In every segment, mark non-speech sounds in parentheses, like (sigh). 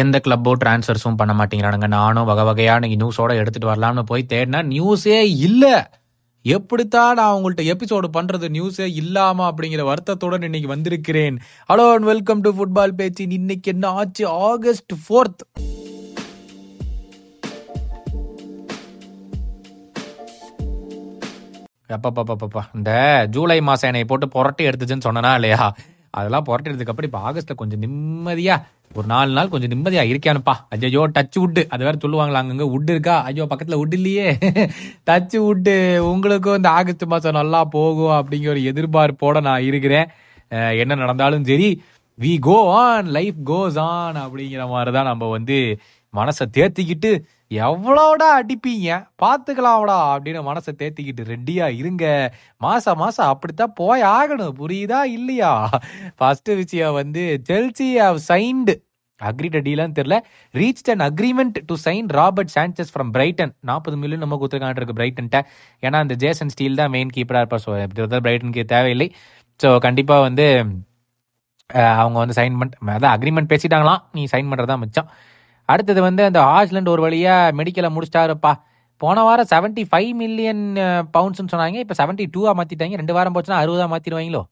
எந்த கிளப்போ ட்ரான்ஸ்ஃபர்ஸும் பண்ண மாட்டேங்கிறானுங்க. நானும் வகை வகையான நியூஸோட எடுத்துட்டு வரலாம்னு போய் தேடினா நியூஸே இல்லை. எப்படித்தான் நான் உங்கள்கிட்ட எபிசோடு பண்றது நியூஸே இல்லாம அப்படிங்கிற வருத்தத்துடன் இன்னைக்கு வந்திருக்கிறேன். Hello and welcome to football பேச்சு இன்னைக்கு என்ன ஆச்சு? ஆகஸ்ட் ஃபோர்த் எப்பப்பப்பப்பா இந்த ஜூலை மாசம் என்னை போட்டு புரட்டி எடுத்துச்சுன்னு சொன்னனா இல்லையா? அதெல்லாம் புரட்டுறதுக்கு அப்புறம் இப்போ ஆகஸ்ட்ல கொஞ்சம் நிம்மதியா ஒரு நாலு நாள் கொஞ்சம் நிம்மதியா இருக்கானுப்பா ஐயோ டச் வுட்டு அது வேற சொல்லுவாங்களா அங்கங்க வுட் இருக்கா? ஐயோ பக்கத்துல வுட் இல்லையே. (laughs) டச் வுட்டு உங்களுக்கும் இந்த ஆகஸ்ட் மாசம் நல்லா போகும் அப்படிங்கிற ஒரு எதிர்பார்ப்போட நான் இருக்கிறேன். என்ன நடந்தாலும் சரி we go on life goes on அப்படிங்கிற மாதிரி தான் நம்ம வந்து மனசை தேத்திக்கிட்டு எவ்வளோடா அடிப்பீங்க? பார்த்துக்கலாம்டா அப்படின்னு மனசை தேத்திக்கிட்டு ரெடியாக இருங்க. மாதம் மாசம் அப்படித்தான் போய் ஆகணும். புரியுதா? இல்லையா? ஃபஸ்ட்டு விஷயம் வந்து செல்சி ஹவ் சைன்டு அக்ரிட் டீலான்னு தெரியல. Reach and agreement to sign Robert Sanchez from Brighton நாற்பது மில்லியன் நம்ம கொடுத்துருக்கான் இருக்கு பிரைட்டன்ட்ட ஏன்னா அந்த ஜேசன் ஸ்டீல் தான் மெயின் கீப்பராக இருப்பார். ஸோ எப்படி பிரைட்டனுக்கு தேவையில்லை. ஸோ கண்டிப்பாக வந்து அவங்க வந்து சைன் பண்ண அதான் அக்ரிமெண்ட் பேசிட்டாங்களாம். நீ சைன் பண்ணுறதா மிச்சம் அடுத்தது வந்து அந்த ஹாஸ்லண்ட் ஒரு வழியாக மெடிக்கலை முடிச்சிட்டாருப்பா. போன வாரம் செவன்ட்டி ஃபைவ் மில்லியன் பவுண்ட்ஸ்னு சொன்னாங்க. இப்போ செவன்ட்டி டூவாக மாற்றிட்டாங்க ரெண்டு வாரம் போச்சுன்னா அறுபதாக மாற்றிடுவாங்களோ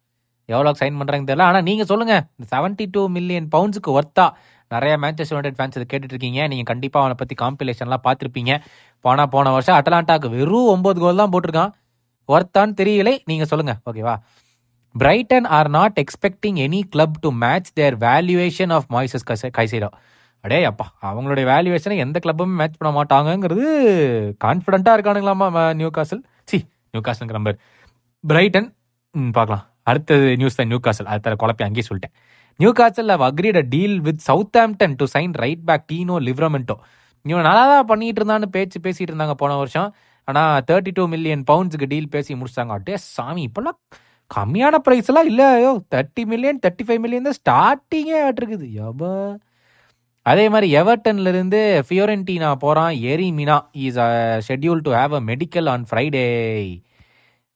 எவ்வளோ சைன் பண்ணுறாங்கன்னு தெரியல. ஆனால் நீங்கள் சொல்லுங்கள் இந்த செவன்ட்டி டூ மில்லியன் பவுண்ட்ஸுக்கு ஒர்த்தா நிறைய மேன்செஸ்டர் யுனைடெட் ஃபேன்ஸ் இது கேட்டுட்ருக்கீங்க நீங்கள் கண்டிப்பாக அவனை பற்றி காம்பிலேஷன்லாம் பார்த்துருப்பீங்க. போனால் போன வருஷம் அட்டலாண்டாக்கு வெறும் ஒம்பது கோல் தான் போட்டிருக்கான். ஒர்த்தான்னு தெரியலை நீங்கள் சொல்லுங்கள் ஓகேவா Brighton are not expecting any club to match their valuation of Moises Caicedo அடே அப்பா அவங்களுடைய வேல்யூவேஷனை எந்த கிளப்புமே மேட்ச் பண்ண மாட்டாங்கங்கிறது கான்ஃபிடண்ட்டாக இருக்கானுங்களாமா நியூ காசல் சி நியூ காசல்ங்கிற நம்பர் பிரைட்டன் ம், பார்க்கலாம். அடுத்தது நியூஸ் தான் நியூ காசல் அடுத்த குழப்பி அங்கேயே சொல்லிட்டேன். Newcastle have agreed a deal with Southampton to sign right back Tino Livramento இவன் நல்லா தான் பண்ணிட்டு இருந்தான்னு பேச்சு பேசிட்டு இருந்தாங்க போன வருஷம். ஆனால் தேர்ட்டி டூ மில்லியன் பவுண்ட்ஸுக்கு டீல் பேசி முடிச்சிட்டாங்க அட்டே சாமி இப்போல்லாம் கம்மியான ப்ரைஸ் எல்லாம் இல்லை ஐயோ thirty million thirty five million தான் ஸ்டார்டிங்கே இருக்குது எவ்வளோ அதே மாதிரி எவர்டன்லேருந்து இருந்து போகிறான் Yerry Mina. Is schedule to have a medical on Friday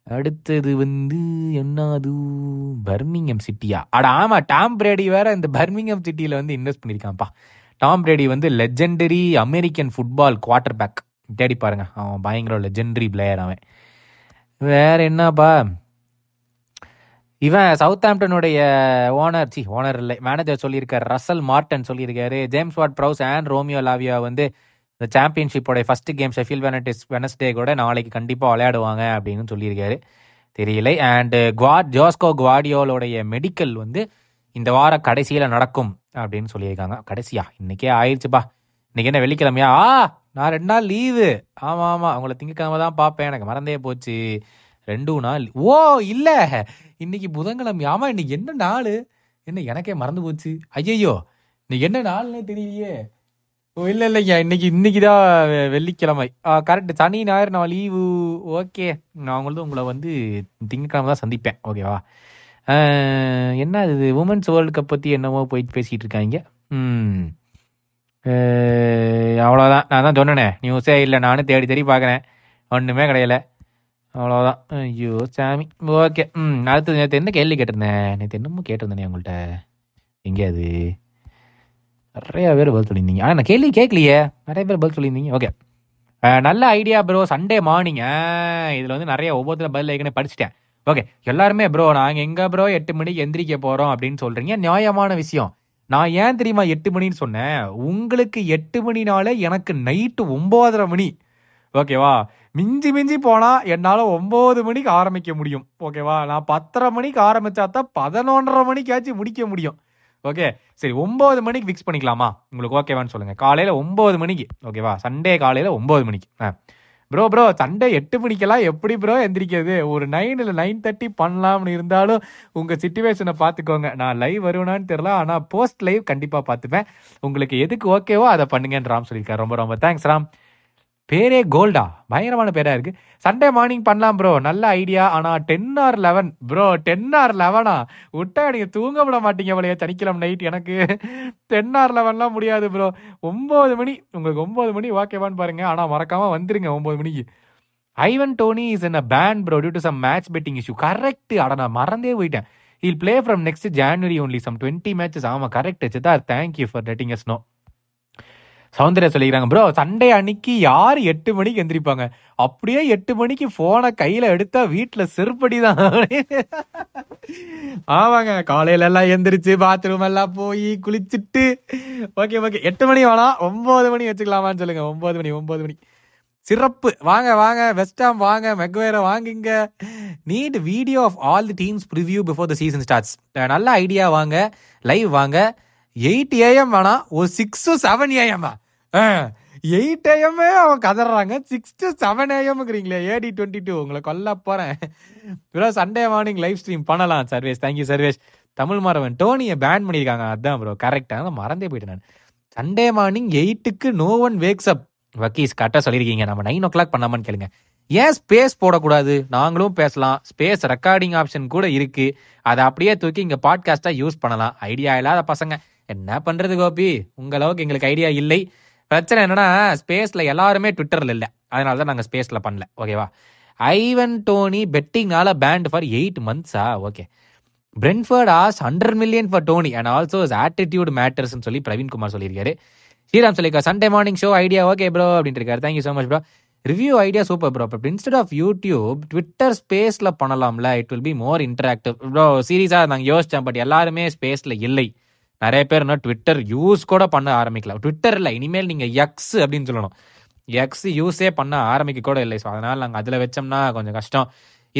அடுத்தது வந்து என்னது? பர்மிங்ஹம் சிட்டியா? அட ஆமாம் டாம் பிரேடி வேற இந்த பர்மிங்ஹம் சிட்டியில் வந்து இன்வெஸ்ட் பண்ணியிருக்கான்ப்பா டாம் பிரேடி வந்து legendary American football quarter back தேடி பாருங்க. அவன் பயங்கர லெஜெண்டரி பிளேயர் அவன். வேற என்னப்பா? இவன் சவுத் ஆம்டனுடைய ஓனர் சி ஓனர் இல்லை. மேனேஜர் சொல்லியிருக்கார் ரசல் மார்டன் சொல்லியிருக்காரு James Ward Prowse and Romeo Lavia வந்து இந்த சாம்பியன்ஷிப்போட ஃபர்ஸ்ட் கேம் ஷெஃபில் வெனடிஸ் வெனஸ்டே கூட நாளைக்கு கண்டிப்பாக விளையாடுவாங்க அப்படின்னு சொல்லியிருக்காரு. தெரியலை. அண்டு குவாட் ஜோஸ்கோ குவாடியோலோடைய மெடிக்கல் வந்து இந்த வார கடைசியில் நடக்கும் அப்படின்னு சொல்லியிருக்காங்க. கடைசியா? இன்னைக்கே ஆயிடுச்சுப்பா. இன்னைக்கு என்ன வெள்ளிக்கிழமையா? ஆ நான் ரெண்டு நாள் லீவு ஆமாம் ஆமாம் அவங்கள திங்கக்கிழமை தான் பார்ப்பேன். எனக்கு மறந்தே போச்சு. ரெண்டும் நாள் ஓ இல்லை. இன்னைக்கு புதன்கிழமை. ஆமாம் இன்னைக்கு என்ன நாள்? என்ன எனக்கே மறந்து போச்சு. ஐயையோ இன்னைக்கு என்ன நாள்னே தெரியலையே. ஓ இல்லை இல்லைங்க. இன்னைக்கு இன்னைக்கு தான் வெள்ளிக்கிழமை. கரெக்ட் சனி ஞாயிறு நான் லீவு ஓகே. நான் உங்களது உங்களை வந்து திங்கக்கிழமை தான் சந்திப்பேன். ஓகேவா என்ன இது? உமன்ஸ் வேர்ல்டு கப் பற்றி என்னமோ போயிட்டு பேசிகிட்டு இருக்காங்க. ம். அவ்வளோதான் நான் தான் சொன்னேனே. நியூஸே இல்லை. நானும் தேடி தேடி பார்க்குறேன். ஒன்றுமே கிடையலை. அவ்வளோதான் ஐயோ சாமி. ஓகே. ம் அடுத்தது நேற்று என்ன கேள்வி கேட்டிருந்தேன் நேற்று என்னமோ கேட்டிருந்தேனே உங்கள்கிட்ட எங்கே அது? நிறைய பேர் பதில் சொல்லியிருந்தீங்க. ஆனால் நான் கேள்வி கேட்கலையே. நிறைய பேர் பதில் சொல்லியிருந்தீங்க. ஓகே. நல்ல ஐடியா ப்ரோ சண்டே மார்னிங் இதில் வந்து நிறைய ஒவ்வொருத்தரும் பதில் ஏற்கனவே படிச்சிட்டேன். ஓகே. எல்லாருமே ப்ரோ நாங்கள் எங்கே ப்ரோ எட்டு மணிக்கு எந்திரிக்க போகிறோம் அப்படின்னு சொல்கிறீங்க நியாயமான விஷயம். நான் ஏன் தெரியுமா எட்டு மணின்னு சொன்னேன்? உங்களுக்கு எட்டு மணினால எனக்கு நைட்டு ஒம்போதரை மணி. ஓகேவா? மிஞ்சி மிஞ்சி போனா என்னால ஒன்பது மணிக்கு ஆரம்பிக்க முடியும். ஓகேவா நான் பத்தரை மணிக்கு ஆரம்பிச்சா தான் பதினொன்றரை மணிக்காச்சும் முடிக்க முடியும். ஓகே சரி ஒன்பது மணிக்கு ஃபிக்ஸ் பண்ணிக்கலாமா? உங்களுக்கு ஓகேவான்னு சொல்லுங்க. காலையில ஒன்பது மணிக்கு. ஓகேவா சண்டே காலையில ஒன்பது மணிக்கு. ஆ. ப்ரோ ப்ரோ சண்டே எட்டு மணிக்கெல்லாம் எப்படி ப்ரோ எந்திரிக்கிறது? ஒரு நைன் இல்லை நைன் தேர்ட்டி பண்ணலாம்னு இருந்தாலும் உங்கள் சுச்சுவேஷனை பார்த்துக்கோங்க. நான் லைவ் வருவேனான்னு தெரில ஆனால் போஸ்ட் லைவ் கண்டிப்பாக பார்த்துப்பேன். உங்களுக்கு எதுக்கு ஓகேவோ அதை பண்ணுங்கன்னு ராம் சொல்லியிருக்கேன் ரொம்ப ரொம்ப தேங்க்ஸ் ராம். பேரே கோல்டா. பயங்கரமான பேரா இருக்கு. சண்டே மார்னிங் பண்ணலாம் ப்ரோ நல்ல ஐடியா ஆனா ten or eleven bro ten or லெவனா விட்டா நீங்க தூங்க விட மாட்டீங்க போலயே. சனிக்கிழமை நைட் எனக்கு டென் ஆர் லெவன்லாம் முடியாது ப்ரோ ஒன்பது மணி. உங்களுக்கு ஒன்பது மணி ஓகேவான்னு பாருங்க. ஆனா மறக்காம வந்துருங்க ஒன்பது மணிக்கு. Ivan Toney is in a ban bro due to some match betting issue correct அட நான் மறந்தே போயிட்டேன். He'll play from next January only some twenty matches ஆமா correct Siddharth thank you for letting yes no Soundarya சொல்லிக்கிறாங்க bro Sunday அன்னைக்கு யார் எட்டு மணிக்கு எந்திரிப்பாங்க? அப்படியே எட்டு மணிக்கு ஃபோனை கையில் எடுத்தா வீட்டில் செருப்படி தான். (laughs) ஆமாங்க காலையில எல்லாம் எந்திரிச்சு பாத்ரூம் எல்லாம் போய் குளிச்சுட்டு ஓகே ஓகே எட்டு மணி வேணாம் ஒன்பது மணி வச்சுக்கலாமான்னு சொல்லுங்க. ஒன்பது மணி ஒன்பது மணி. சிறப்பு. வாங்க வாங்க வெஸ்டாம் வாங்க மெக்வேரை வாங்குங்க. Neat video of all the teams preview before the season starts நல்ல ஐடியா வாங்க லைவ் வாங்க. எயிட் ஏஎம் வேணாம் ஒரு சிக்ஸ் டு செவன் ஏஎம்மா எயிட் ஏஎம்மே அவன் கதறாங்க. சிக்ஸ் டு செவன் ஏஎம்ங்கிறீங்களே ஏடி டுவெண்ட்டி டூ உங்களை கொல்ல போகிறேன் bro Sunday morning live stream பண்ணலாம் சர்வேஸ் தேங்க்யூ சர்வேஸ் தமிழ் மாறவன் டோனியை பேன் பண்ணியிருக்காங்க. அதுதான் ப்ரோ கரெக்டாக மறந்தே போயிட்டேன் நான். சண்டே மார்னிங் எயிட்டுக்கு நோ ஒன் வேக்ஸ் அப் வக்கீஸ் கரெக்டாக சொல்லியிருக்கீங்க. நம்ம நைன் ஓ கிளாக் பண்ணாமான்னு கேளுங்க. ஏன் ஸ்பேஸ் போடக்கூடாது? நாங்களும் பேசலாம். ஸ்பேஸ் ரெக்கார்டிங் ஆப்ஷன் கூட இருக்கு. அதை அப்படியே தூக்கி இங்கே பாட்காஸ்ட்டாக யூஸ் பண்ணலாம். ஐடியா இல்லாத பசங்க. என்ன பண்ணுறது கோபி? உங்களவுக்கு எங்களுக்கு ஐடியா இல்லை. பிரச்சனை என்னன்னா ஸ்பேஸ்ல எல்லாருமே ட்விட்டர்ல இல்லை. அதனால தான் நாங்கள் ஸ்பேஸ்ல பண்ணல. ஓகேவா ஐவன் டோனி பெட்டிங்னால banned for eight மந்த்ஸா okay Brentford ask hundred million for Toney and also is attitude மேட்டர்ஸ்னு சொல்லி பிரவீன்குமார் சொல்லியிருக்காரு. Sriram சொல்லிக்கா Sunday morning show idea okay bro அப்படின்ட்டு இருக்காரு. Thank you so much bro review idea super bro இப்போ instead of YouTube Twitter ஸ்பேஸில் பண்ணலாம்ல? It will be more interactive bro சீரியஸாக நாங்கள் யோசித்தேன் பட் எல்லாருமே ஸ்பேஸில் இல்லை. நிறைய பேர் என்ன ட்விட்டர் யூஸ் கூட பண்ண ஆரம்பிக்கலாம். ட்விட்டர் இல்லை இனிமேல் நீங்கள் எக்ஸ் அப்படின்னு சொல்லணும். எக்ஸ் யூஸே பண்ண ஆரம்பிக்க கூட இல்லை. ஸோ அதனால் நாங்கள் அதில் வச்சோம்னா கொஞ்சம் கஷ்டம்.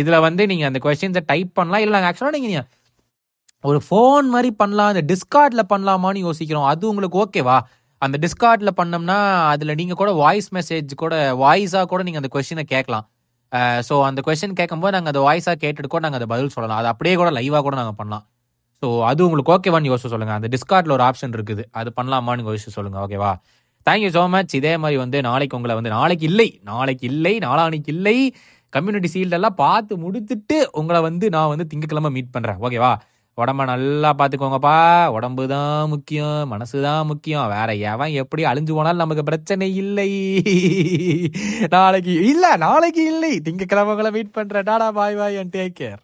இதில் வந்து நீங்கள் அந்த கொஸ்டின்ஸை டைப் பண்ணலாம். இல்லை நாங்கள் ஆக்சுவலாக நீங்கள் ஒரு ஃபோன் மாதிரி பண்ணலாம். அந்த டிஸ்கார்டில் பண்ணலாமான்னு யோசிக்கிறோம். அது உங்களுக்கு ஓகேவா அந்த டிஸ்கார்டில் பண்ணோம்னா அதில் நீங்கள் கூட வாய்ஸ் மெசேஜ் கூட வாய்ஸாக கூட நீங்கள் அந்த கொஸ்டினை கேட்கலாம். ஸோ அந்த கொஸ்டின் கேட்கும்போது நாங்கள் அந்த வாய்ஸாக கேட்டுட்டு கூட நாங்கள் அதை பதில் சொல்லலாம். அது அப்படியே கூட லைவாக கூட நாங்கள் பண்ணலாம். ஸோ அது உங்களுக்கு ஓகேவான்னு யோசிச்சு சொல்லுங்கள் அந்த டிஸ்கார்டில் ஒரு ஆப்ஷன் இருக்குது. அது பண்ணலாமான்னு யோசிச்சு சொல்லுங்கள் ஓகேவா தேங்க்யூ ஸோ மச் இதே மாதிரி வந்து நாளைக்கு உங்களை வந்து நாளைக்கு இல்லை. நாளைக்கு இல்லை. நாளானிக்கு இல்லை. கம்யூனிட்டி சீல்டெல்லாம் பார்த்து முடித்துட்டு உங்களை வந்து நான் வந்து திங்கக்கிழமை மீட் பண்ணுறேன் ஓகேவா உடம்ப நல்லா பார்த்துக்கோங்கப்பா. உடம்பு தான் முக்கியம். மனசு தான் முக்கியம். வேற எவன் எப்படி அழிஞ்சு போனாலும் நமக்கு பிரச்சனை இல்லை. நாளைக்கு இல்லை. நாளைக்கு இல்லை. திங்கக்கிழமை உங்களை மீட் பண்ணுறேன் tata bye bye and take care